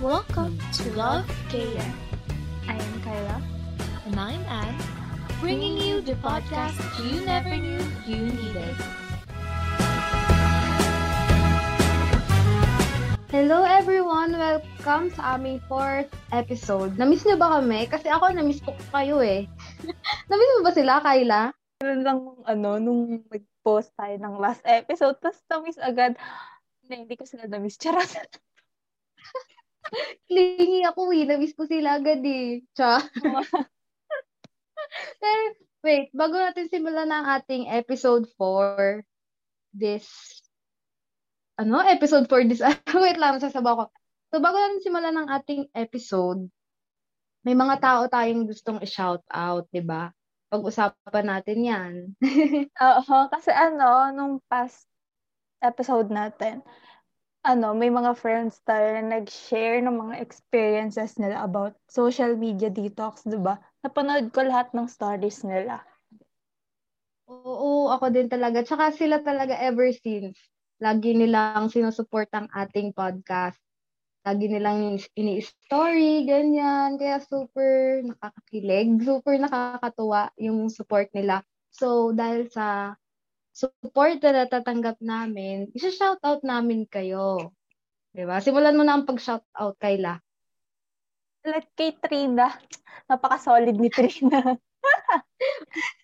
Welcome to Love KM. I am Kyla. And I'm Anne, bringing you the podcast you never knew you needed. Hello everyone! Welcome sa aming fourth episode. Namiss niyo ba kami? Kasi ako namiss ko kayo eh. namiss mo ba sila, Kyla? Meron lang ano, nung nag-post tayo ng last episode, tapos namiss agad. Hindi, hindi ko sila namiss. Charot. Clingy ako eh. Namiss ko sila agad eh. Cha. Pero, wait, bago natin simulan ng ating episode 4, this, ano, episode 4 this, wait lang, sasabaw ko. So, bago natin simulan ng ating episode, may mga tao tayong gustong i-shout out, di ba? Pag-usapan natin yan. Oo, kasi ano, nung past episode natin, ano, may mga friends tayo na nag-share ng mga experiences nila about social media detox, di ba? Napanood ko lahat ng stories nila. Oo, ako din talaga. Tsaka sila talaga ever since. Lagi nilang sinusuport ang ating podcast. Lagi nilang ini-story, ganyan. Kaya super nakakakilig, super nakakatuwa yung support nila. So, dahil sa support na natatanggap namin, isa-shoutout namin kayo. Diba? Simulan mo na ang pag-shoutout, Kayla. Like kay Trina. Napaka-solid ni Trina.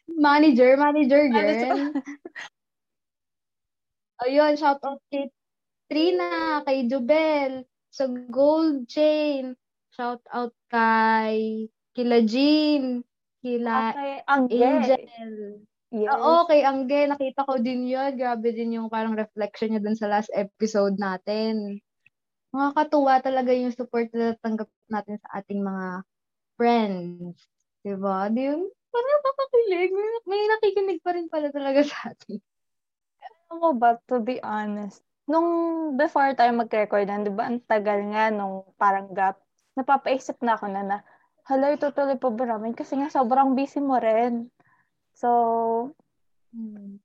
manager, manager, girl. Ayun, shoutout kay Trina, kay Jubel, sa Gold Chain. Shoutout kay kila Jean, kila Okay, Angge. Angel. Yes. Oo, kay Angge, nakita ko din yun. Grabe din yung parang reflection niya dun sa last episode natin. Nakakatuwa talaga yung support na tanggap natin sa ating mga friends. Diba? Di yun? Parang nakakakilig. May, may nakikinig pa rin pala talaga sa atin. Alam mo ba, to be honest, nung before tayo mag-record, di ba, ang tagal nga nung parang gap, napapaisip na ako na na, hala, itutuloy pa ba namin? Kasi nga sobrang busy mo rin. So,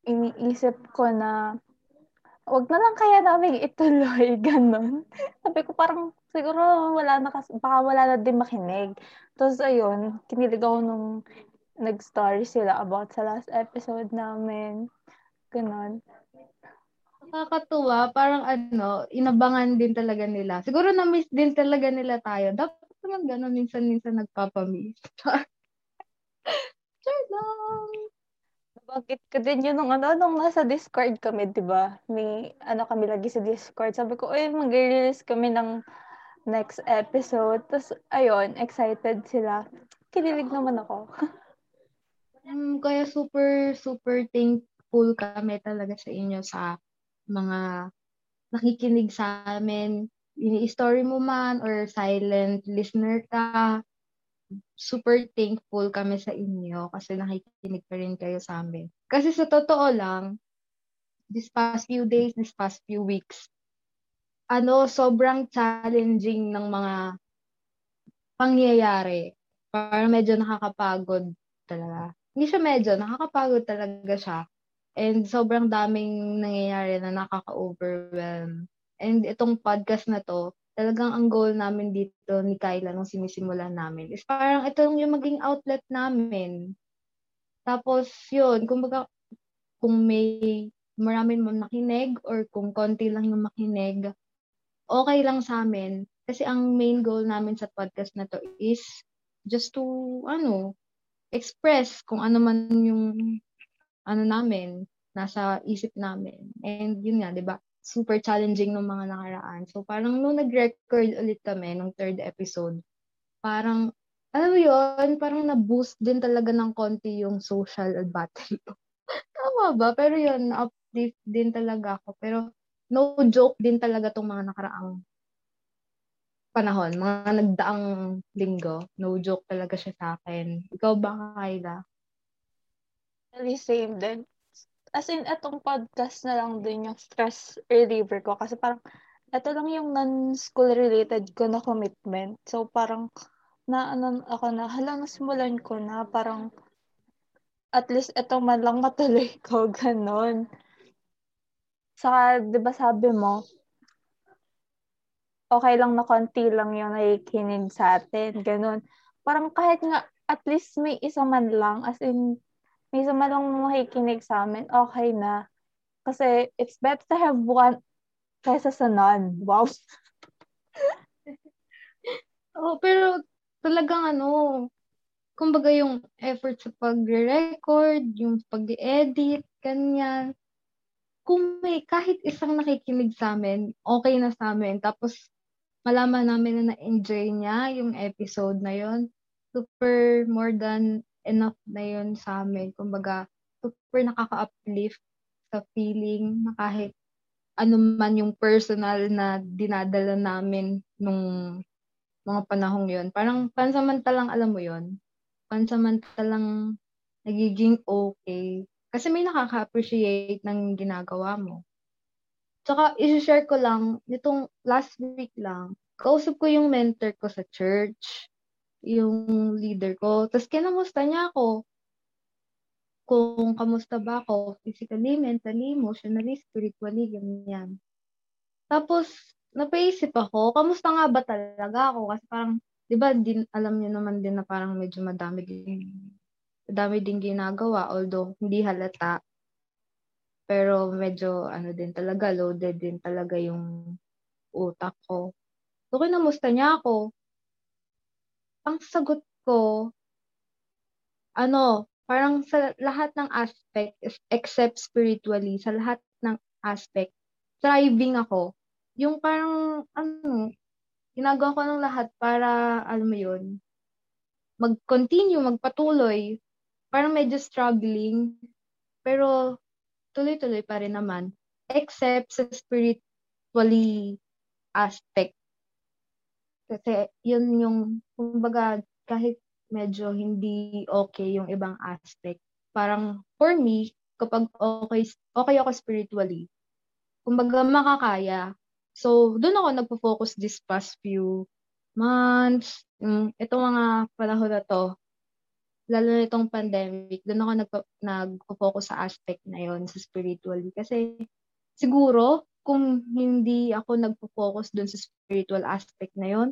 iniisip ko na, wag na lang kaya namin ituloy, ganun. Sabi ko parang, siguro wala na kasi, baka wala na din makinig. Tapos ayun, kinilig ako nung nag-story sila about sa last episode namin. Ganun. Nakakatuwa. Parang ano, inabangan din talaga nila. Siguro na-miss din talaga nila tayo. Dapat naman gano'n, minsan-minsan nagpapamiss. Char lang. Bakit ko din yun nung ano, nung nasa Discord kami, di ba? May ano kami lagi sa Discord. Sabi ko, uy, mag-release kami ng next episode. Tapos, ayun, excited sila. Kinilig naman ako. Mm, kaya super, super thankful kami talaga sa inyo sa mga nakikinig sa amin. Ini-story mo man or silent listener ka. Super thankful kami sa inyo kasi nakikinig pa rin kayo sa amin. Kasi sa totoo lang, this past few days, this past few weeks, ano, sobrang challenging ng mga pangyayari. Para medyo nakakapagod talaga. Hindi siya medyo, nakakapagod talaga siya. And sobrang daming nangyayari na nakaka-overwhelm. And itong podcast na to, talagang ang goal namin dito ni Kyla nung sinisimulan namin is parang ito yung maging outlet namin. Tapos yun, kumbaga kung may marami man makinig or kung konti lang yung makinig, okay lang sa amin. Kasi ang main goal namin sa podcast na to is just to, ano, express kung ano man yung ano namin, nasa isip namin. And yun nga, di ba? Super challenging ng mga nakaraan. So parang nung nag-record ulit kami, nung third episode, parang, alam mo yun, parang na-boost din talaga ng konti yung social battery ko. Tama ba? Pero yun, na-uplift din talaga ako. Pero no joke din talaga tong mga nakaraang panahon, mga nagdaang linggo. No joke talaga siya sa akin. Ikaw ba, Kyla? Really same din. As in, etong podcast na lang din yung stress reliever ko. Kasi parang, ito lang yung non-school related ko na commitment. So, parang, na ano ako na, hala, nasimulan ko na, parang, at least ito man lang matuloy ko, ganon. Saka, di ba sabi mo, okay lang na konti lang yung nakikinig sa atin. Ganun. Parang kahit nga at least may isa man lang, as in, may isa man lang makikinig sa amin, okay na. Kasi it's better to have one kaysa sa none. Wow. oh, pero talagang ano, kumbaga yung effort sa pagre-record, yung pag-edit, ganyan. Kung may kahit isang nakikinig sa amin, okay na sa amin. Tapos malaman namin na na-enjoy niya yung episode na yon super more than enough na yun sa amin. Kumbaga, super nakaka-uplift sa feeling na kahit ano yung personal na dinadala namin nung mga panahong yon Parang pansamantalang alam mo yon Pansamantalang nagiging okay. Kasi may nakaka-appreciate ng ginagawa mo. Tsaka, isi-share ko lang, nitong last week lang, kausap ko yung mentor ko sa church, yung leader ko. Tapos, kinamusta niya ako. Kung kamusta ba ako, physically, mentally, emotionally, spiritually, ganyan. Tapos, napaisip ako, kamusta nga ba talaga ako? Kasi parang, di ba, din, alam niyo naman din na parang medyo madami din, madami din ginagawa, although hindi halata. Pero medyo ano din talaga, loaded din talaga yung utak ko. So, kinamusta niya ako. Ang sagot ko, ano, parang sa lahat ng aspect, except spiritually, sa lahat ng aspect, thriving ako. Yung parang, ano, ginagawa ko ng lahat para, alam mo yun, mag-continue, magpatuloy. Parang medyo struggling. Pero, tuloy-tuloy pa rin naman. Except sa spiritually aspect. Kasi yun yung, kumbaga, kahit medyo hindi okay yung ibang aspect. Parang, for me, kapag okay, okay ako spiritually, kumbaga makakaya. So, doon ako nagpo-focus this past few months, um, itong mga panahon na to, lalo na itong pandemic, doon ako nagpo, nagpo-focus sa aspect na yon sa spiritually. Kasi siguro, kung hindi ako nagpo-focus doon sa spiritual aspect na yon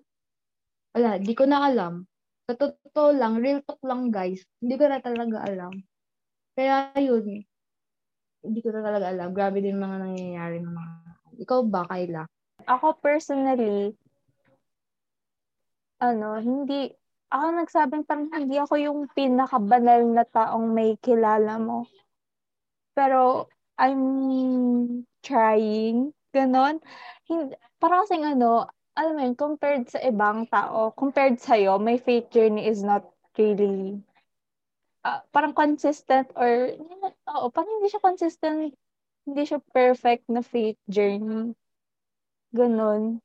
wala, di ko na alam. Sa totoo lang, real talk lang guys, hindi ko na talaga alam. Kaya yun, hindi ko na talaga alam. Grabe din mga nangyayari ng mga... Ikaw ba, Kayla? Ako personally, ano, hindi, ako nagsabing parang hindi ako yung pinakabanal na taong may kilala mo. Pero, I'm trying. Ganon. Hindi, parang kasing ano, alam mo yun, compared sa ibang tao, compared sa'yo, my faith journey is not really, uh, parang consistent or, oo, parang hindi siya consistent, hindi siya perfect na faith journey. Ganon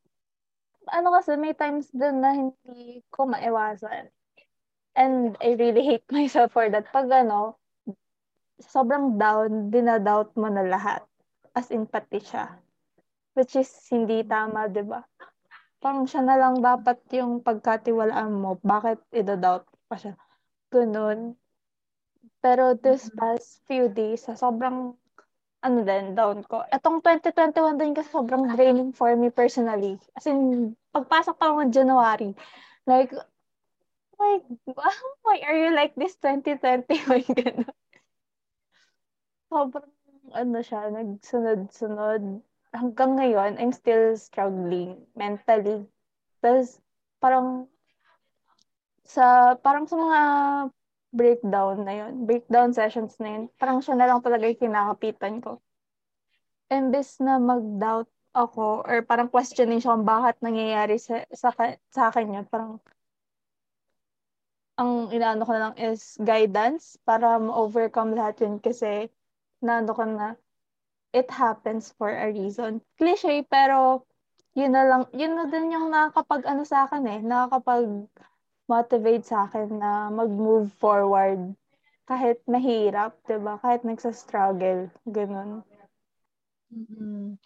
ano kasi, may times din na hindi ko maiwasan. And I really hate myself for that. Pag ano, sobrang down, dinadoubt mo na lahat. As in, pati siya. Which is hindi tama, di ba? Parang siya na lang dapat yung pagkatiwalaan mo. Bakit idadoubt pa siya? Ganun. Pero this past few days, sobrang ano din, down ko. Etong 2021 din kasi sobrang draining for me personally. As in, pagpasok pa lang ng January, like, like, why are you like this 2020? Like, gano'n. Sobrang, ano siya, nagsunod-sunod. Hanggang ngayon, I'm still struggling mentally. Tapos, parang, sa, parang sa mga breakdown na yun, breakdown sessions na yun, parang siya na lang talaga yung kinakapitan ko. Imbes na mag-doubt ako or parang questioning siya kung bakit nangyayari sa, sa, sa akin yun, parang ang inaano ko na lang is guidance para ma-overcome lahat yun kasi naano ko na it happens for a reason. Cliche, pero yun na lang, yun na din yung nakakapag ano sa akin eh, nakakapag motivate sa akin na mag-move forward kahit mahirap, 'di ba? Kahit nagsa-struggle, ganun. Mm-hmm.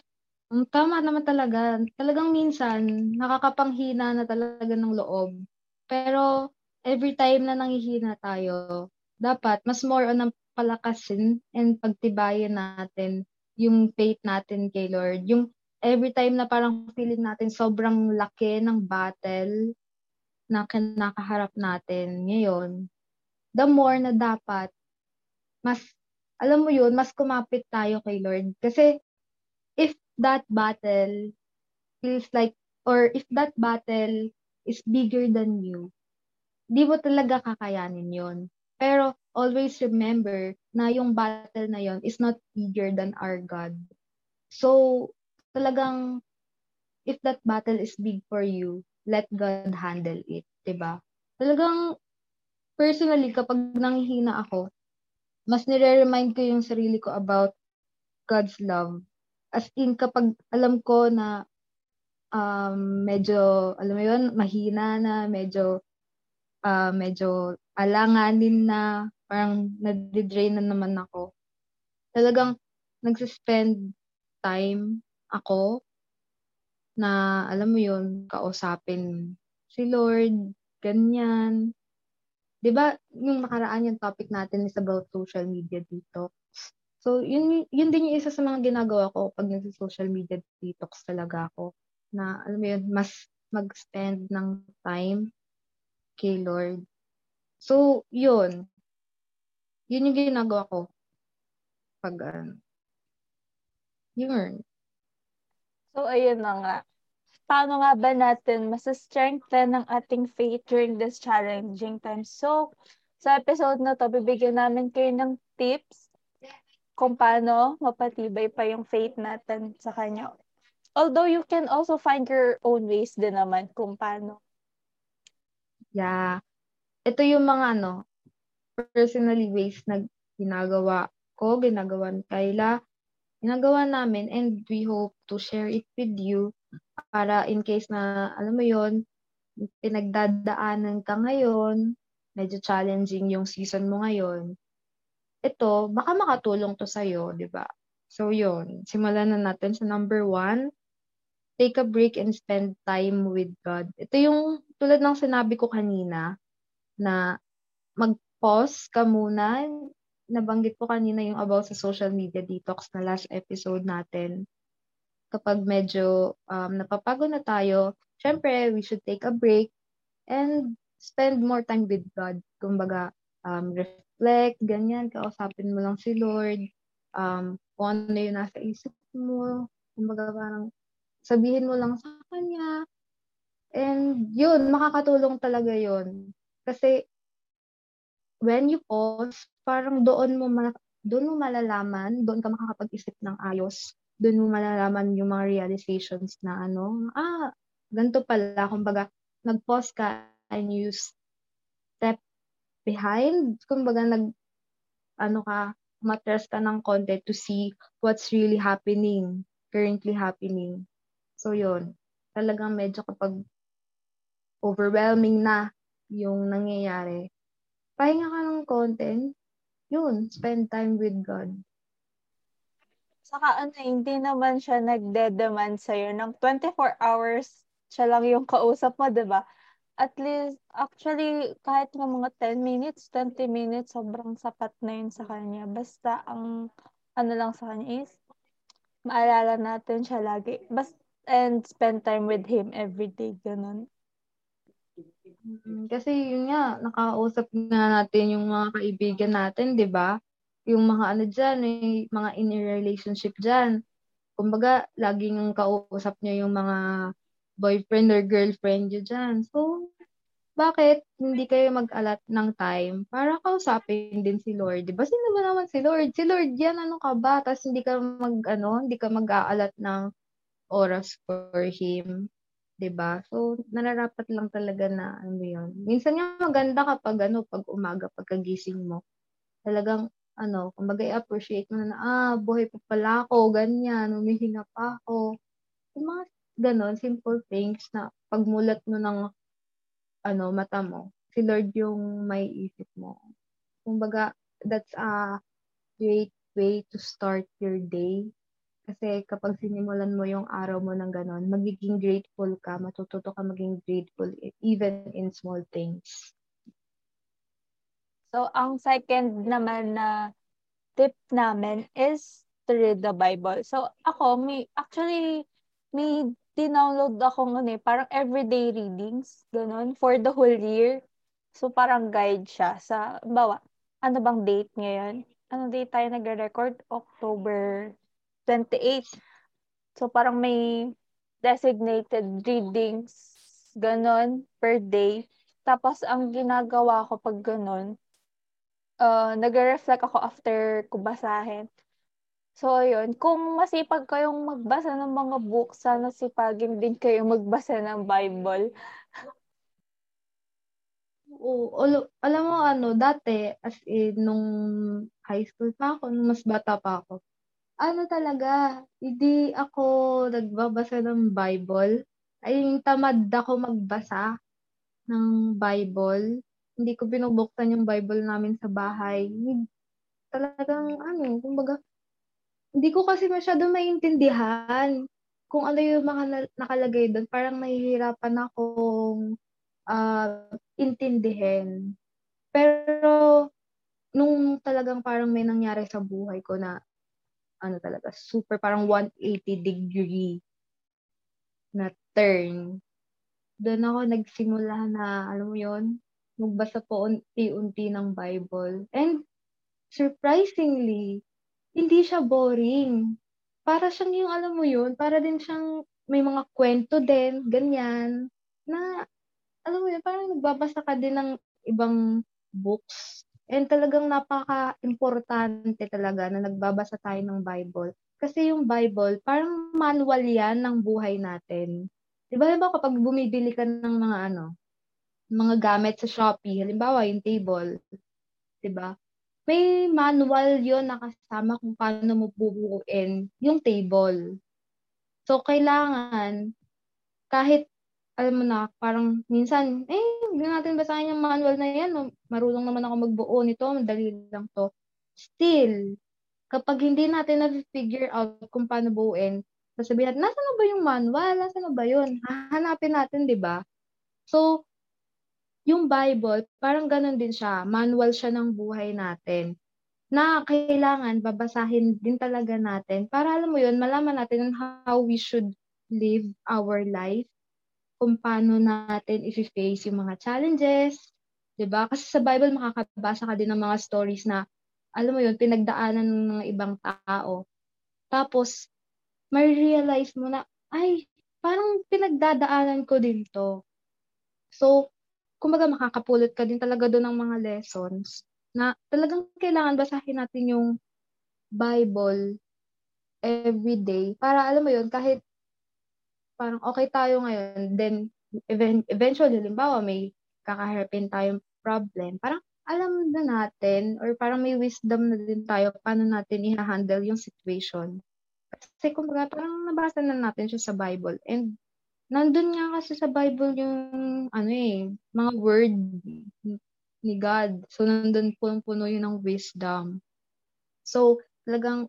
Ang tama naman talaga. Talagang minsan, nakakapanghina na talaga ng loob. Pero, every time na nanghihina tayo, dapat mas more on ang palakasin and pagtibayin natin yung faith natin kay Lord. Yung every time na parang feeling natin sobrang laki ng battle na kinakaharap natin ngayon, the more na dapat, mas, alam mo yun, mas kumapit tayo kay Lord. Kasi, if that battle feels like, or if that battle is bigger than you, di mo talaga kakayanin yon. Pero, always remember na yung battle na yon is not bigger than our God. So, talagang, if that battle is big for you, let God handle it, 'di ba? Talagang personally kapag nanghihina ako, mas nire-remind ko yung sarili ko about God's love. As in kapag alam ko na um, medyo alam mo yun, mahina na, medyo uh, medyo alanganin na, parang nadidrain na naman ako. Talagang nagsispend time ako na alam mo yun, kausapin si Lord, ganyan. 'Di ba yung nakaraan yung topic natin is about social media detox. So, yun, yun din yung isa sa mga ginagawa ko pag nag-social media detox talaga ako. Na, alam mo yun, mas mag-spend ng time kay Lord. So, yun. Yun yung ginagawa ko. Pag, uh, yun. So, ayun na nga. Paano nga ba natin masa-strengthen ang ating faith during this challenging time? So, sa episode na to, bibigyan namin kayo ng tips kung paano mapatibay pa yung faith natin sa Kanya. Although you can also find your own ways din naman kung paano. Yeah. Ito yung mga ano, personally ways na ginagawa ko, ginagawa ni Kayla, ginagawa namin and we hope to share it with you para in case na, alam mo yon pinagdadaanan ka ngayon, medyo challenging yung season mo ngayon, ito, baka makatulong to sa'yo, di ba? So, yon Simulan na natin sa number one. Take a break and spend time with God. Ito yung, tulad ng sinabi ko kanina, na mag-pause ka muna, nabanggit ko kanina yung about sa social media detox na last episode natin. Kapag medyo um, napapagod na tayo, syempre, we should take a break and spend more time with God. Kumbaga, um, reflect, ganyan, kausapin mo lang si Lord, um, kung ano yung nasa isip mo, kumbaga parang sabihin mo lang sa Kanya, and yun, makakatulong talaga yun. Kasi, when you pause, parang doon mo ma- doon mo malalaman, doon ka makakapag-isip ng ayos. Doon mo malalaman yung mga realizations na ano, ah, ganito pala, kumbaga, nag-pause ka and you step behind, kumbaga nag, ano ka, matras ka ng konti to see what's really happening, currently happening. So, yun. Talagang medyo kapag overwhelming na yung nangyayari, pahinga ka ng content, yun, spend time with God. Saka ano, hindi naman siya nagde-demand sa'yo ng 24 hours siya lang yung kausap mo, di ba? At least, actually, kahit nga mga 10 minutes, 20 minutes, sobrang sapat na yun sa kanya. Basta, ang ano lang sa kanya is, maalala natin siya lagi. Basta, and spend time with him every day, ganun. Mm, kasi yun nga, nakausap na natin yung mga kaibigan natin, di ba? Yung mga ano dyan, eh, mga in relationship dyan. Kumbaga, laging kausap niya yung mga boyfriend or girlfriend nyo dyan. So, bakit hindi kayo mag-alat ng time para kausapin din si Lord? Di ba? Sino ba naman si Lord? Si Lord yan, ano ka ba? Tapos hindi ka mag, ano, hindi ka mag-aalat ng oras for Him. 'Di ba? So nararapat lang talaga na ano 'yun. Minsan nga maganda kapag ano pag umaga pagkagising mo. Talagang ano, kumbaga i-appreciate mo na, ah, buhay pa pala ako, ganyan, humihinga pa ako. Yung mga ganon, simple things na pagmulat mo ng ano, mata mo, si Lord yung may isip mo. Kumbaga, that's a great way to start your day kasi kapag sinimulan mo yung araw mo ng ganon, magiging grateful ka, matututo ka maging grateful e, even in small things. So, ang second naman na tip namin is to read the Bible. So, ako, may, actually, may dinownload ako ano eh, parang everyday readings, ganun, for the whole year. So, parang guide siya sa, bawa, ano bang date ngayon? Ano date tayo nagre-record? October 28. So, parang may designated readings, ganon, per day. Tapos, ang ginagawa ko pag ganon, uh, nagre-reflect ako after ko basahin. So, yun. Kung masipag kayong magbasa ng mga books, sana sipagin din kayo magbasa ng Bible. Oo, alam mo ano, dati, as in, nung high school pa ako, nung mas bata pa ako, ano talaga, hindi ako nagbabasa ng Bible. Ay, tamad ako magbasa ng Bible. Hindi ko binubuksan yung Bible namin sa bahay. Talagang, ano, kumbaga, hindi ko kasi masyado maintindihan kung ano yung mga nakalagay doon. Parang nahihirapan akong uh, intindihin. Pero, nung talagang parang may nangyari sa buhay ko na, ano talaga, super parang 180 degree na turn. Doon ako nagsimula na, alam mo yon magbasa po unti-unti ng Bible. And, surprisingly, hindi siya boring. Para siyang yung, alam mo yun, para din siyang may mga kwento din, ganyan, na, alam mo yun, parang nagbabasa ka din ng ibang books. And talagang napaka-importante talaga na nagbabasa tayo ng Bible. Kasi yung Bible, parang manual yan ng buhay natin. Di ba, halimbawa kapag bumibili ka ng mga ano, mga gamit sa Shopee, halimbawa yung table, di ba? may manual yon na kasama kung paano mo bubuuin yung table. So, kailangan, kahit, alam mo na, parang minsan, eh, hindi natin basahin yung manual na yan. Marunong naman ako magbuo nito, madali lang to. Still, kapag hindi natin na-figure out kung paano buuin, sasabihin natin, nasa na ba yung manual? Nasa na ba yun? Hahanapin natin, di ba? So, yung Bible, parang ganun din siya. Manual siya ng buhay natin na kailangan babasahin din talaga natin para alam mo yun, malaman natin how we should live our life, kung paano natin i-face yung mga challenges, 'di ba? Kasi sa Bible makakabasa ka din ng mga stories na alam mo yun, pinagdaanan ng mga ibang tao. Tapos may realize mo na ay, parang pinagdadaanan ko din to. So, kumbaga makakapulot ka din talaga doon ng mga lessons na talagang kailangan basahin natin yung Bible every day para alam mo yun kahit parang okay tayo ngayon. Then eventually halimbawa may kakaharapin tayong problem. Parang alam na natin or parang may wisdom na din tayo paano natin i-handle yung situation. Kasi kumbaga parang nabasa na natin siya sa Bible. And nandun nga kasi sa Bible yung, ano eh, mga word ni God. So, nandun punong-puno yun ng wisdom. So, talagang,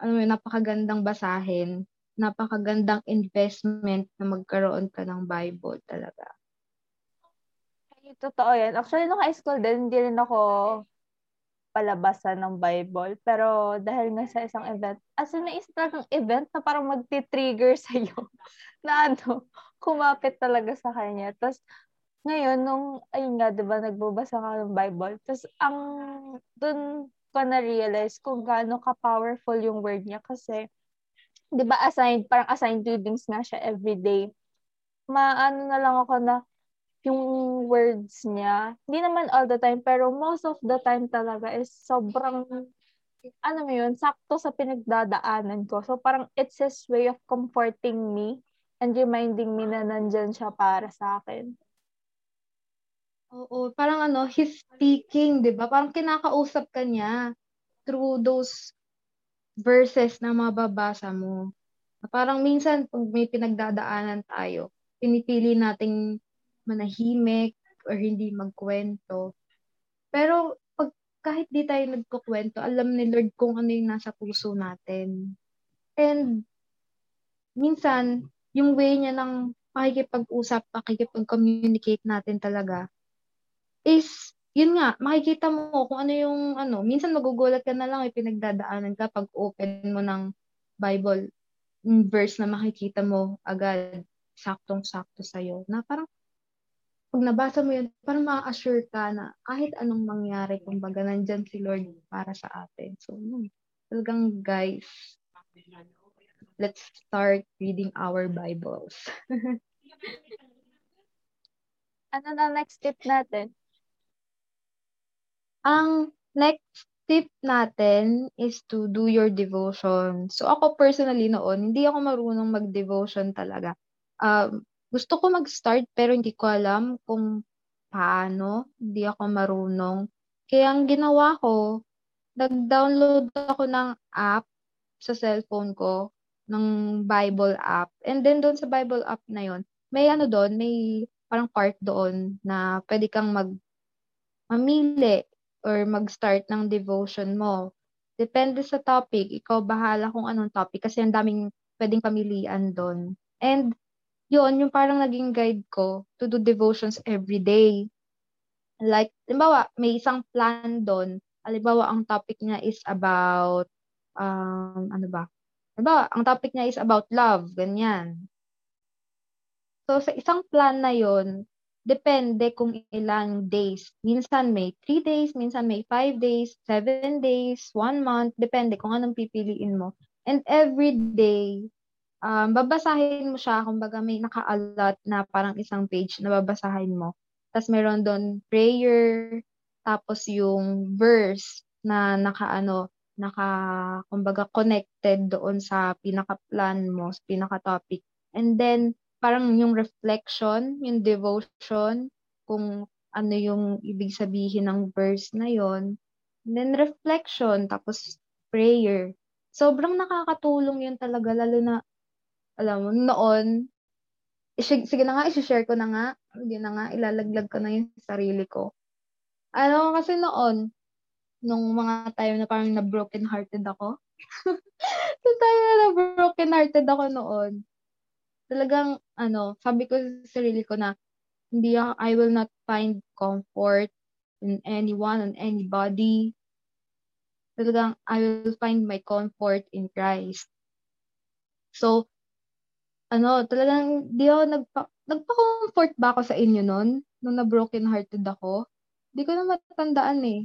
ano napakagandang basahin, napakagandang investment na magkaroon ka ng Bible talaga. Ay, totoo yan. Actually, nung high school din, hindi rin ako palabasan ng Bible. Pero dahil nga sa isang event, as in, isa talagang event na parang magti-trigger sa'yo na ano, kumapit talaga sa kanya. Tapos, ngayon, nung, ayun nga, di ba, nagbabasa ka ng Bible, tapos, ang, dun ko na-realize kung gaano ka-powerful yung word niya kasi, di ba, assigned, parang assigned readings nga siya everyday. Maano na lang ako na, yung words niya, hindi naman all the time, pero most of the time talaga is sobrang ano mo yun, sakto sa pinagdadaanan ko. So, parang it's his way of comforting me and reminding me na nandyan siya para sa akin. Oo, parang ano, he's speaking, di ba? Parang kinakausap ka niya through those verses na mababasa mo. Parang minsan, pag may pinagdadaanan tayo, pinipili nating manahimik or hindi magkwento. Pero pag kahit di tayo nagkukwento, alam ni Lord kung ano yung nasa puso natin. And minsan, yung way niya ng pakikipag-usap, pakikipag-communicate natin talaga is, yun nga, makikita mo kung ano yung, ano, minsan magugulat ka na lang, ay pinagdadaanan ka pag open mo ng Bible. verse na makikita mo agad saktong-sakto sa'yo. Na parang pag nabasa mo yun, parang ma-assure ka na kahit anong mangyari, kumbaga, nandyan si Lord para sa atin. So, yun. Talagang, guys, let's start reading our Bibles. Ano na next tip natin? Ang next tip natin is to do your devotion. So, ako personally noon, hindi ako marunong mag-devotion talaga. Um, gusto ko mag-start pero hindi ko alam kung paano. Hindi ako marunong. Kaya ang ginawa ko, nag-download ako ng app sa cellphone ko, ng Bible app. And then doon sa Bible app na yon, may ano doon, may parang part doon na pwede kang mag mamili or mag-start ng devotion mo. Depende sa topic. Ikaw bahala kung anong topic kasi ang daming pwedeng pamilian doon. And yun, yung parang naging guide ko to do devotions every day. Like, halimbawa, may isang plan doon. Halimbawa, ang topic niya is about, um, ano ba? Halimbawa, ang topic niya is about love, ganyan. So, sa isang plan na yon depende kung ilang days. Minsan may 3 days, minsan may 5 days, 7 days, 1 month, depende kung anong pipiliin mo. And every day, um, babasahin mo siya, kumbaga may naka-allot na parang isang page na babasahin mo. Tapos meron doon prayer, tapos yung verse na naka-ano, naka, kumbaga connected doon sa pinaka-plan mo, sa pinaka-topic. And then, parang yung reflection, yung devotion, kung ano yung ibig sabihin ng verse na yon then reflection, tapos prayer. Sobrang nakakatulong yun talaga, lalo na, alam mo, noon, sige na nga, isi-share ko na nga, hindi na nga, ilalaglag ko na yung sarili ko. Ano, kasi noon, nung mga time na parang na-broken hearted ako, so tayo na na-broken hearted ako noon, talagang, ano, sabi ko sa sarili ko na, hindi ako, I will not find comfort in anyone, on anybody. Talagang, I will find my comfort in Christ. So, ano, talagang, di ako nagpa, nagpa-comfort ba ako sa inyo nun? Nung na-broken hearted ako? Di ko na matandaan eh.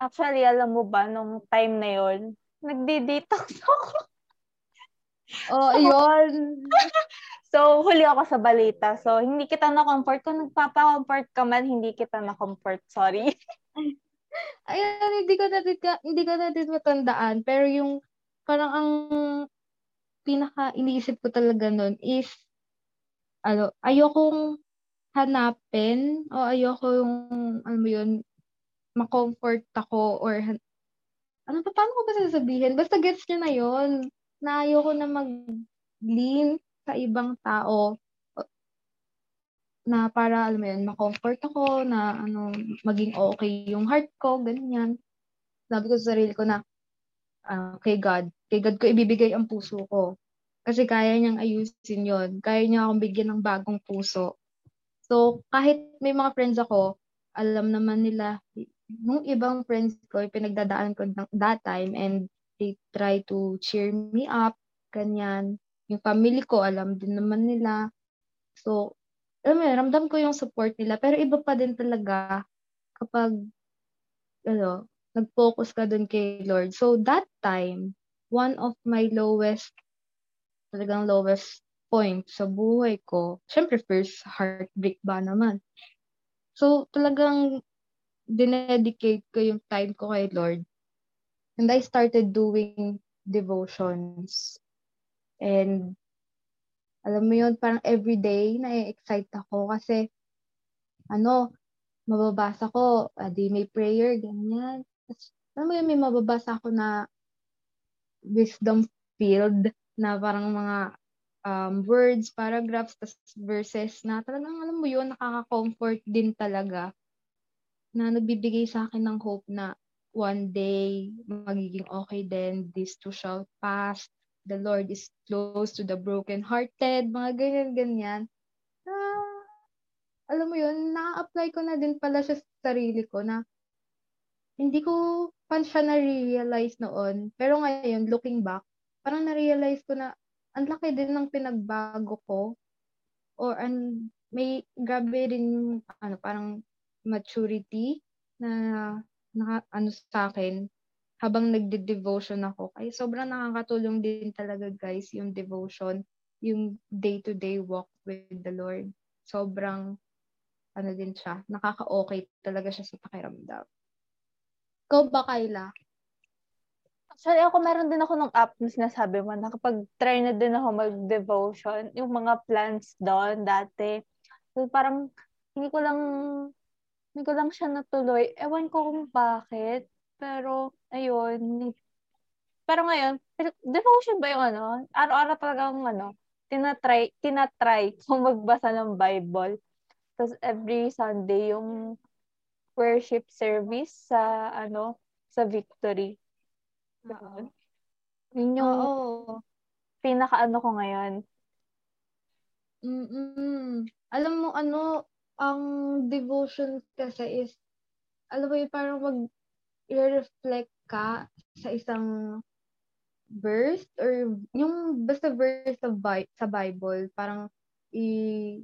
Actually, alam mo ba, nung time na yon nagdi-detox ako. Oh, yun. So, huli ako sa balita. So, hindi kita na-comfort. Kung nagpapa-comfort ka man, hindi kita na-comfort. Sorry. Ayun, hindi ko na din, hindi ko na din matandaan. Pero yung, parang ang pinaka iniisip ko talaga nun is, ano, ayokong hanapin o ayoko yung, ano mo yun, ma-comfort ako or, ano pa, paano ko ba sasabihin? Basta gets nyo na yun, na ayoko na mag-lean sa ibang tao na para, alam mo yun, ma-comfort ako, na ano, maging okay yung heart ko, ganyan. Sabi ko sa sarili ko na, uh, kay God, kay God ko ibibigay ang puso ko. Kasi kaya niyang ayusin yon Kaya niya akong bigyan ng bagong puso. So, kahit may mga friends ako, alam naman nila, nung ibang friends ko, pinagdadaan ko that time and they try to cheer me up, ganyan. Yung family ko, alam din naman nila. So, alam mo, ramdam ko yung support nila. Pero iba pa din talaga kapag, ano, nag-focus ka dun kay Lord. So, that time, one of my lowest, talagang lowest point sa buhay ko, syempre first heartbreak ba naman. So, talagang dinedicate ko yung time ko kay Lord. And I started doing devotions. And alam mo yun, parang everyday na-excite ako kasi ano, mababasa ko, uh, di may prayer, ganyan. Tapos, alam mo yun, may mababasa ako na wisdom field na parang mga um, words, paragraphs, tas verses na talagang alam mo yun, nakaka-comfort din talaga na nagbibigay sa akin ng hope na one day magiging okay din, this too shall pass, the Lord is close to the broken-hearted, mga ganyan-ganyan. Ah, alam mo yun, na-apply ko na din pala sa sarili ko na hindi ko pa siya na-realize noon. Pero ngayon, looking back, parang na-realize ko na ang laki din ng pinagbago ko. Or an, may grabe rin ano, parang maturity na, na ano sa akin habang nagde-devotion ako. Ay, sobrang nakakatulong din talaga, guys, yung devotion, yung day-to-day walk with the Lord. Sobrang, ano din siya, nakaka-okay talaga siya sa pakiramdam. Ikaw ba, Kyla? Actually, ako meron din ako ng app na sinasabi mo, nakapag-try na din ako mag-devotion. Yung mga plans doon dati. So, parang, hindi ko lang, hindi ko lang siya natuloy. Ewan ko kung bakit. Pero, ayun. Pero ngayon, devotion ba yung ano? Araw-araw talagang ano, tinatry, tinatry kung magbasa ng Bible. Tapos every Sunday, yung worship service sa ano, sa Victory. Oo. Yun yung Oo. pinaka-ano ko ngayon. Mm-mm. Alam mo, ano, ang devotion kasi is, alam mo yun, parang mag-reflect ka sa isang verse or yung basta verse of Bi- sa Bible, parang i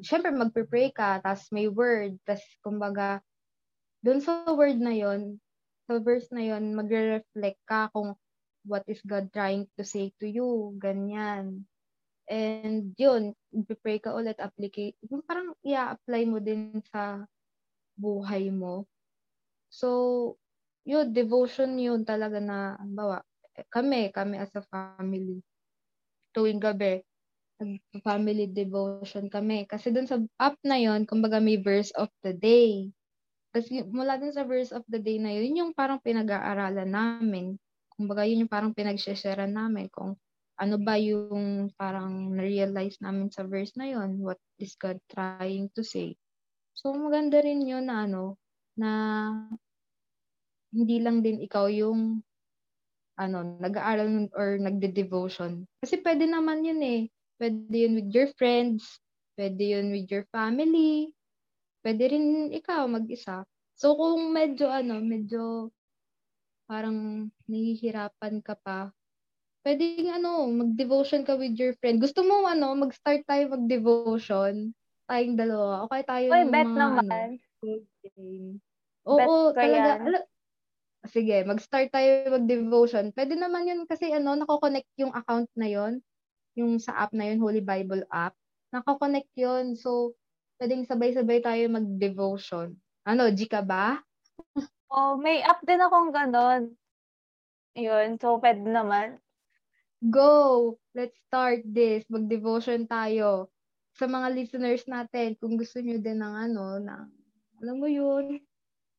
syempre magpe-pray ka, tapos may word, tapos kumbaga, dun sa word na yon sa verse na yon magre-reflect ka kung what is God trying to say to you, ganyan. And yun, pray ka ulit, applicate, parang i-apply mo din sa buhay mo. So, yun, devotion yun talaga na, bawa, kami, kami as a family, tuwing gabi, family devotion kami. Kasi dun sa app na yon kumbaga may verse of the day. Tapos mula dun sa verse of the day na yun, yung parang pinag-aaralan namin. Kumbaga yun yung parang pinag-sharean namin kung ano ba yung parang na-realize namin sa verse na yon what is God trying to say. So maganda rin yun na ano, na hindi lang din ikaw yung ano, nag-aaral or nagde-devotion. Kasi pwede naman yun eh. Pwede yun with your friends, pwede yun with your family, pwede rin ikaw mag-isa. So kung medyo ano, medyo parang nahihirapan ka pa, pwede ano, mag-devotion ka with your friend. Gusto mo ano, mag-start tayo mag-devotion? Tayong dalawa. O kaya tayo ng bet mga naman. ano, game. Bet Oo, ko talaga. yan. Ala- Sige, mag-start tayo mag-devotion. Pwede naman yun kasi ano, nako-connect yung account na yon yung sa app na yun, Holy Bible app. Nako-connect yun. So, pwedeng sabay-sabay tayo mag-devotion. Ano, G ka ba? Oh, may app din akong ganon. Yun, so pwede naman. Go! Let's start this. Mag-devotion tayo. Sa mga listeners natin, kung gusto nyo din ng ano, ng, alam mo yun,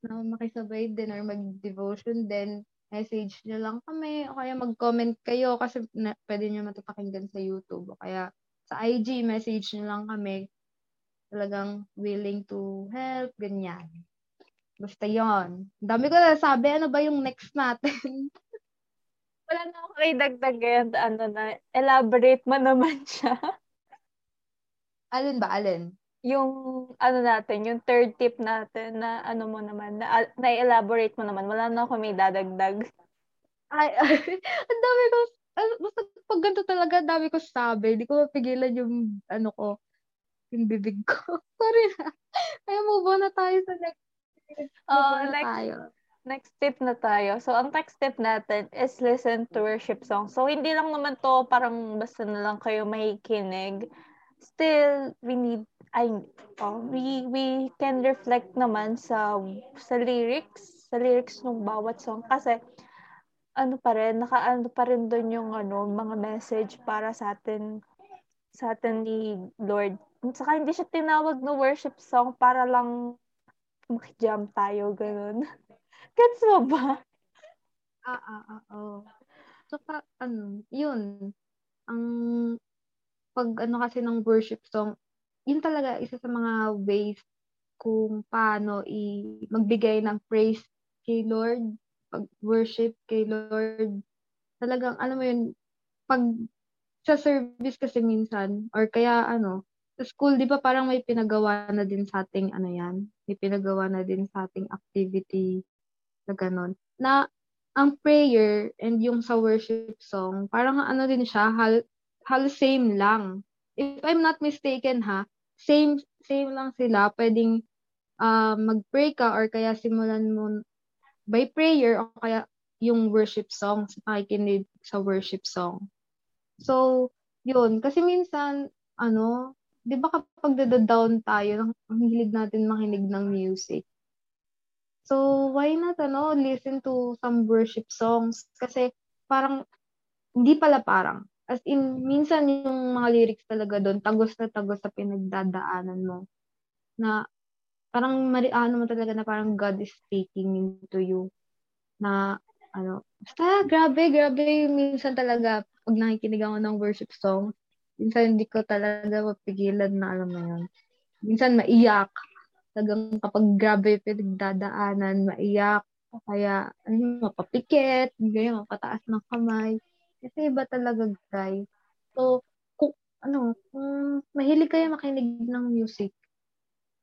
na makisabay din or mag-devotion din, message nyo lang kami o kaya mag-comment kayo kasi na, pwede nyo matapakinggan sa YouTube o kaya sa IG, message nyo lang kami. Talagang willing to help, ganyan. Basta yon. Dami ko na sabi, ano ba yung next natin? Wala na ako kay dagdag yan, ano na, elaborate mo naman siya. alin ba, alin? yung ano natin, yung third tip natin na ano mo naman, na, na-elaborate mo naman. Wala na ako may dadagdag. Ay, ang dami ko, ano, basta pag ganito talaga, ang dami ko sabi. Hindi ko mapigilan yung, ano ko, yung bibig ko. Sorry na. Kaya move on na tayo sa next Oh, next, tayo. Next tip na tayo. So, ang next tip natin is listen to worship songs. So, hindi lang naman to parang basta na lang kayo makikinig. Still, we need I oh, we we can reflect naman sa sa lyrics, sa lyrics ng bawat song kasi ano pa rin, nakaano pa rin doon yung ano, mga message para sa atin sa atin ni Lord. Saka hindi siya tinawag na worship song para lang makijam tayo, ganun. Gets mo ba? Ah, ah, ah, oh. So, pa, ano, yun. Ang, pag ano kasi ng worship song, yun talaga isa sa mga ways kung paano i magbigay ng praise kay Lord, pag worship kay Lord. Talagang alam mo yun, pag sa service kasi minsan or kaya ano, sa school 'di ba parang may pinagawa na din sa ating ano yan, may pinagawa na din sa ating activity na ganun. Na ang prayer and yung sa worship song, parang ano din siya, hal, halos same lang. If I'm not mistaken ha, same same lang sila. Pwedeng uh, mag-pray ka or kaya simulan mo by prayer o kaya yung worship song, pakikinig sa worship song. So, yun. Kasi minsan, ano, di ba kapag down tayo, ang hilig natin makinig ng music. So, why not, ano, listen to some worship songs? Kasi, parang, hindi pala parang. As in, minsan yung mga lyrics talaga doon, tagos na tagos sa pinagdadaanan mo. Na, parang, ano mo talaga na parang God is speaking into you. Na, ano, basta grabe, grabe, minsan talaga, pag nakikinig ako ng worship song, minsan hindi ko talaga mapigilan na alam mo yun. Minsan maiyak. Talagang kapag grabe pinagdadaanan, maiyak. Kaya, ano, mapapikit, ganyan, mapataas ng kamay. Kasi iba talaga, guys. So, kung, ano, kung mahilig kayo makinig ng music,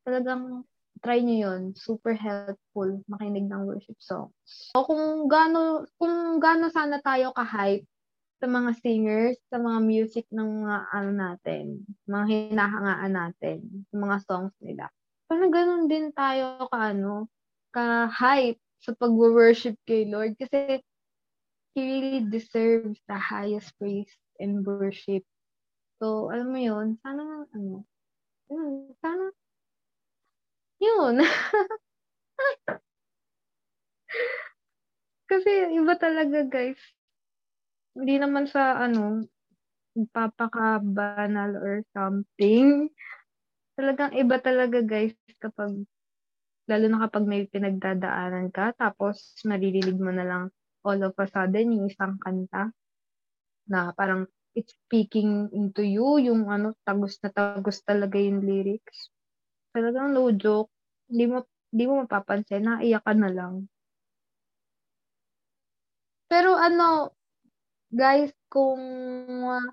talagang try nyo yon Super helpful makinig ng worship songs. O kung gaano, kung gaano sana tayo ka-hype sa mga singers, sa mga music ng mga ano natin, mga hinahangaan natin, mga songs nila. Parang ganun din tayo ka ano, ka-hype sa pag-worship kay Lord kasi He really deserves the highest praise and worship. So, alam mo yun, sana, ano, sana yun. Kasi iba talaga, guys. Hindi naman sa, ano, papaka-banal or something. Talagang iba talaga, guys, kapag, lalo na kapag may pinagdadaanan ka, tapos maririnig mo na lang all of a sudden yung isang kanta na parang it's speaking into you, yung ano, tagos na tagos talaga yung lyrics talagang no joke, hindi mo, hindi mo mapapansin, naiyak ka na lang. Pero ano, guys, kung uh,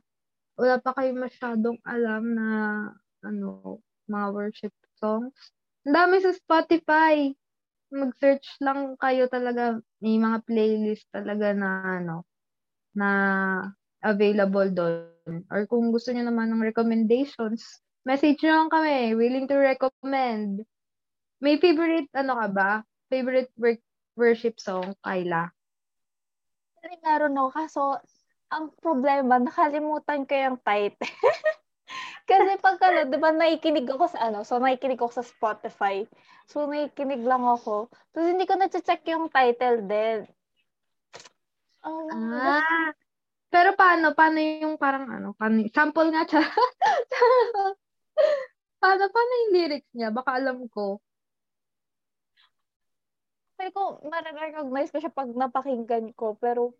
wala pa kayo masyadong alam na ano, mga worship songs, ang dami sa Spotify. Mag-search lang kayo talaga, may mga playlist talaga na ano, na available doon. Or kung gusto niyo naman ng recommendations, Message nyo lang kami. Willing to recommend. May favorite, ano ka ba? Favorite work, worship song, Kyla? Meron ako. Kaso, ang problema, nakalimutan ko yung title. Kasi pag ano, di ba naikinig ako sa ano, so naikinig ako sa Spotify. So naikinig lang ako. Tapos hindi ko na-check yung title din. Oh, ah, pero paano? Paano yung parang ano? Paano, sample nga siya. paano, paano yung lyrics niya? Baka alam ko. Sabi ko, ma-recognize ko siya pag napakinggan ko, pero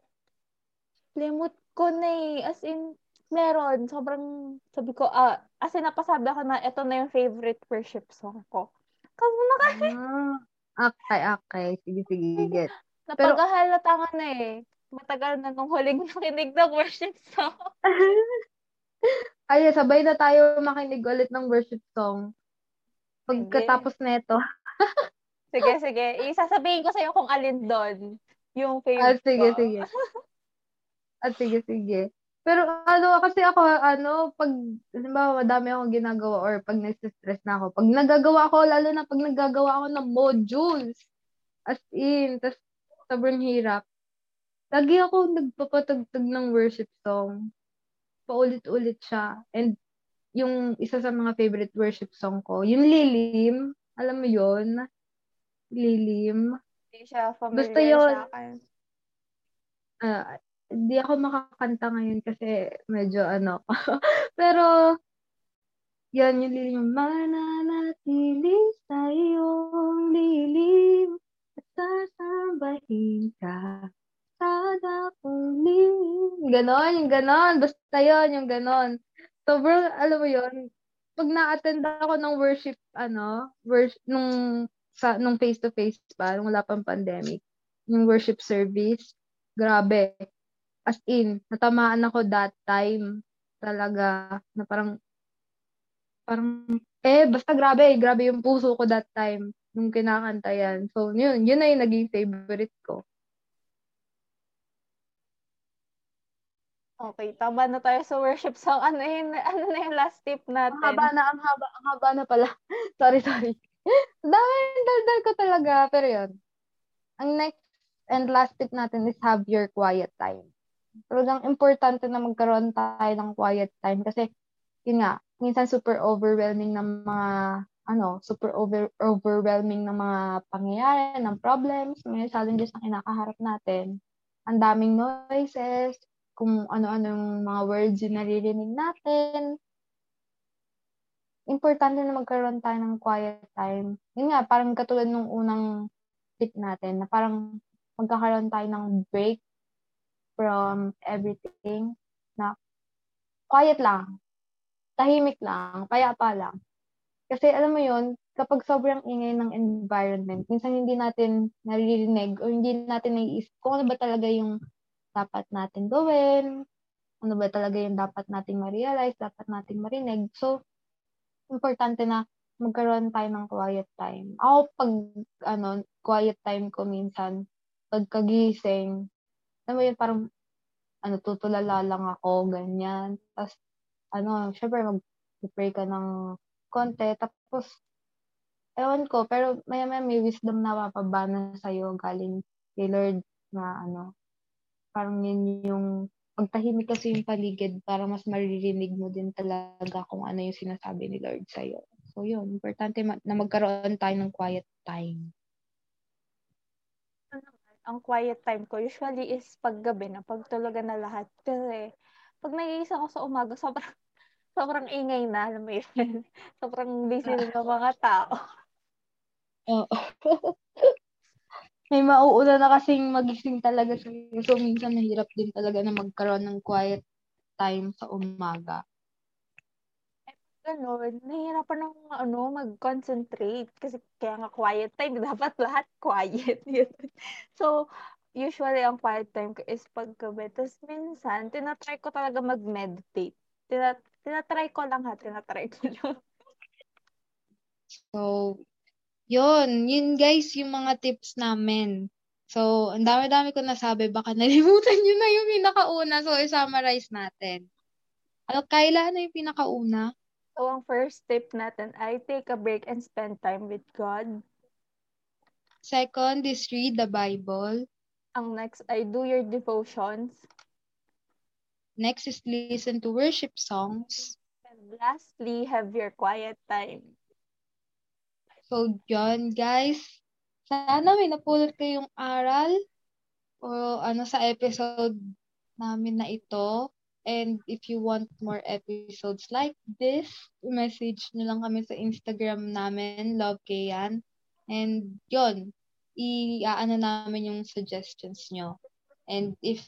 limot ko na eh. As in, meron. Sobrang, sabi ko, ah, as in, napasabi ako na ito na yung favorite worship song ko. Kasi naka... Ah, okay, okay. Sige, sige, get. Napaghahalata nga na eh. Matagal na nung huling nakinig ng worship song. Ay, sabay na tayo makinig ulit ng worship song. Pagkatapos nito. sige, sige. Isasabihin ko sa'yo kung alin doon. Yung favorite ah, sige, ko. sige. Ah, sige, sige. Pero ano, kasi ako, ano, pag, halimbawa, madami akong ginagawa or pag nasa-stress na ako, pag nagagawa ako, lalo na pag nagagawa ako ng modules, as in, tas sobrang hirap, lagi ako nagpapatugtog ng worship song paulit-ulit siya. And yung isa sa mga favorite worship song ko, yung Lilim, alam mo yon Lilim. Hindi siya familiar Basta yun, sa akin. Uh, hindi ako makakanta ngayon kasi medyo ano. Pero, yan yung lilim. Mananatili sa iyong lilim at sasambahin ka sada kong lilim. Ganon, yung ganon. Basta yon yung ganon. So, bro, alam mo yon pag na-attend ako ng worship, ano, worship, nung, sa, nung face-to-face pa, nung wala pang pandemic, yung worship service, grabe. As in, natamaan ako that time talaga, na parang, parang, eh, basta grabe, grabe yung puso ko that time nung kinakanta yan. So, yun, yun na yung naging favorite ko. Okay, tama na tayo sa worship song. Ano yun, ano na yung last tip natin? Ang haba na, ang haba, ang haba na pala. sorry, sorry. Dami, daldal ko talaga. Pero yun. Ang next and last tip natin is have your quiet time. Talagang importante na magkaroon tayo ng quiet time kasi yun nga, minsan super overwhelming ng mga ano, super over overwhelming ng mga pangyayari, ng problems, may challenges na kinakaharap natin. Ang daming noises, kung ano-anong mga words yung naririnig natin. Importante na magkaroon tayo ng quiet time. Yun nga, parang katulad nung unang tip natin, na parang magkakaroon tayo ng break from everything na quiet lang, tahimik lang, payapa lang. Kasi alam mo yun, kapag sobrang ingay ng environment, minsan hindi natin naririnig o hindi natin naiisip kung ano ba talaga yung dapat natin gawin, ano ba talaga yung dapat nating ma-realize, dapat nating marinig. So, importante na magkaroon tayo ng quiet time. Ako, pag, ano, quiet time ko minsan, pagkagising, alam mo yun, parang, ano, tutulala lang ako, ganyan. Tapos, ano, syempre, mag-pray ka ng konti. Tapos, ewan ko, pero maya-maya may wisdom na mapabana sa'yo galing kay Lord na, ano, parang yun yung pagtahimik kasi yung paligid para mas maririnig mo din talaga kung ano yung sinasabi ni Lord sa'yo. So, yun. Importante ma- na magkaroon tayo ng quiet time. Ang quiet time ko usually is paggabi na pagtulugan na lahat. Kasi pag nagigising ako sa umaga, sobrang sobrang ingay na, alam mo sobrang busy ng mga tao. Oo. may mauuna na kasing magising talaga So, minsan mahirap din talaga na magkaroon ng quiet time sa umaga. Ganun, nahihirapan ng ano, mag-concentrate. Kasi kaya nga quiet time, dapat lahat quiet. So, usually ang quiet time ko is paggabi. Tapos minsan, tinatry ko talaga mag-meditate. Tina- tinatry ko lang ha, tinatry ko lang. So, yun, yun guys, yung mga tips namin. So, ang dami-dami ko nasabi, baka nalimutan nyo na yung pinakauna. So, i-summarize natin. Ano, Kyla, ano yung pinakauna? So, ang first tip natin ay take a break and spend time with God. Second is read the Bible. Ang next ay do your devotions. Next is listen to worship songs. And lastly, have your quiet time. So, yun, guys. Sana may napulot kayong aral o ano sa episode namin na ito. And if you want more episodes like this, message nyo lang kami sa Instagram namin, Love Kayan. And yun, i-ano namin yung suggestions nyo. And if,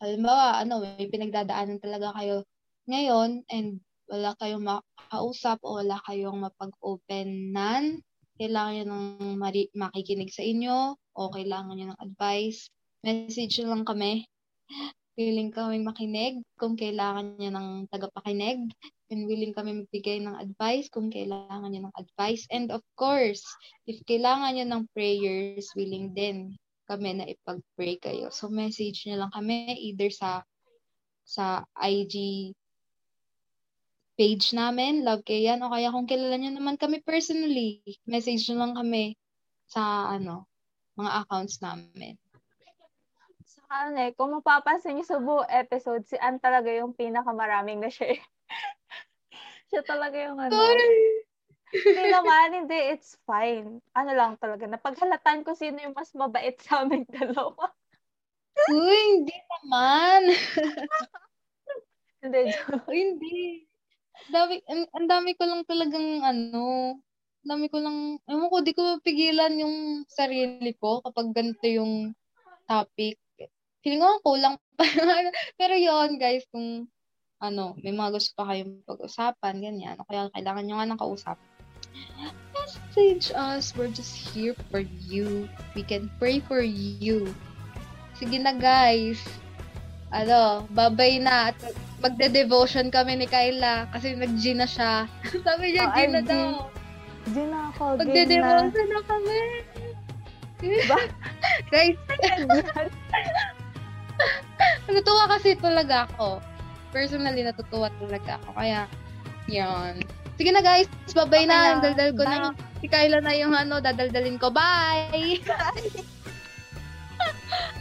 halimbawa, ano, may pinagdadaanan talaga kayo ngayon and wala kayong makausap o wala kayong mapag-openan, kailangan nyo ng mari- makikinig sa inyo o kailangan nyo ng advice, message lang kami. Willing kaming makinig kung kailangan nyo ng tagapakinig. And willing kami magbigay ng advice kung kailangan nyo ng advice. And of course, if kailangan nyo ng prayers, willing din kami na ipag-pray kayo. So, message nyo lang kami either sa sa IG page namin, Love Kayan, o kaya kung kilala nyo naman kami personally, message nyo lang kami sa ano, mga accounts namin. Ano eh, kung mapapansin niyo sa buo episode, si Ann talaga yung pinakamaraming na share. Siya talaga yung ano. Sorry! Hindi naman, hindi, it's fine. Ano lang talaga, napaghalatan ko sino yung mas mabait sa aming dalawa. Uy, hindi naman. hindi, joke. hindi. Dami, ang, ang dami ko lang talagang ano, dami ko lang, ewan ko, di ko pigilan yung sarili ko kapag ganito yung topic. Feeling ko kulang pa. Pero yon guys, kung ano, may mga gusto pa kayong pag-usapan, ganyan. O kaya kailangan nyo nga ng kausap. Message us. We're just here for you. We can pray for you. Sige na, guys. Ano, babay na. At magde-devotion kami ni Kyla kasi nag-G na siya. Sabi niya, Oh, G na G. daw. Di na ako, game na. Magde-devotion na kami. Ba? guys, natutuwa kasi talaga ako. Personally, natutuwa talaga ako. Kaya, yun. Sige na guys, babay okay na. Ang ko Bye. na. Si Kyla na yung ano, dadaldalin ko. Bye! Bye!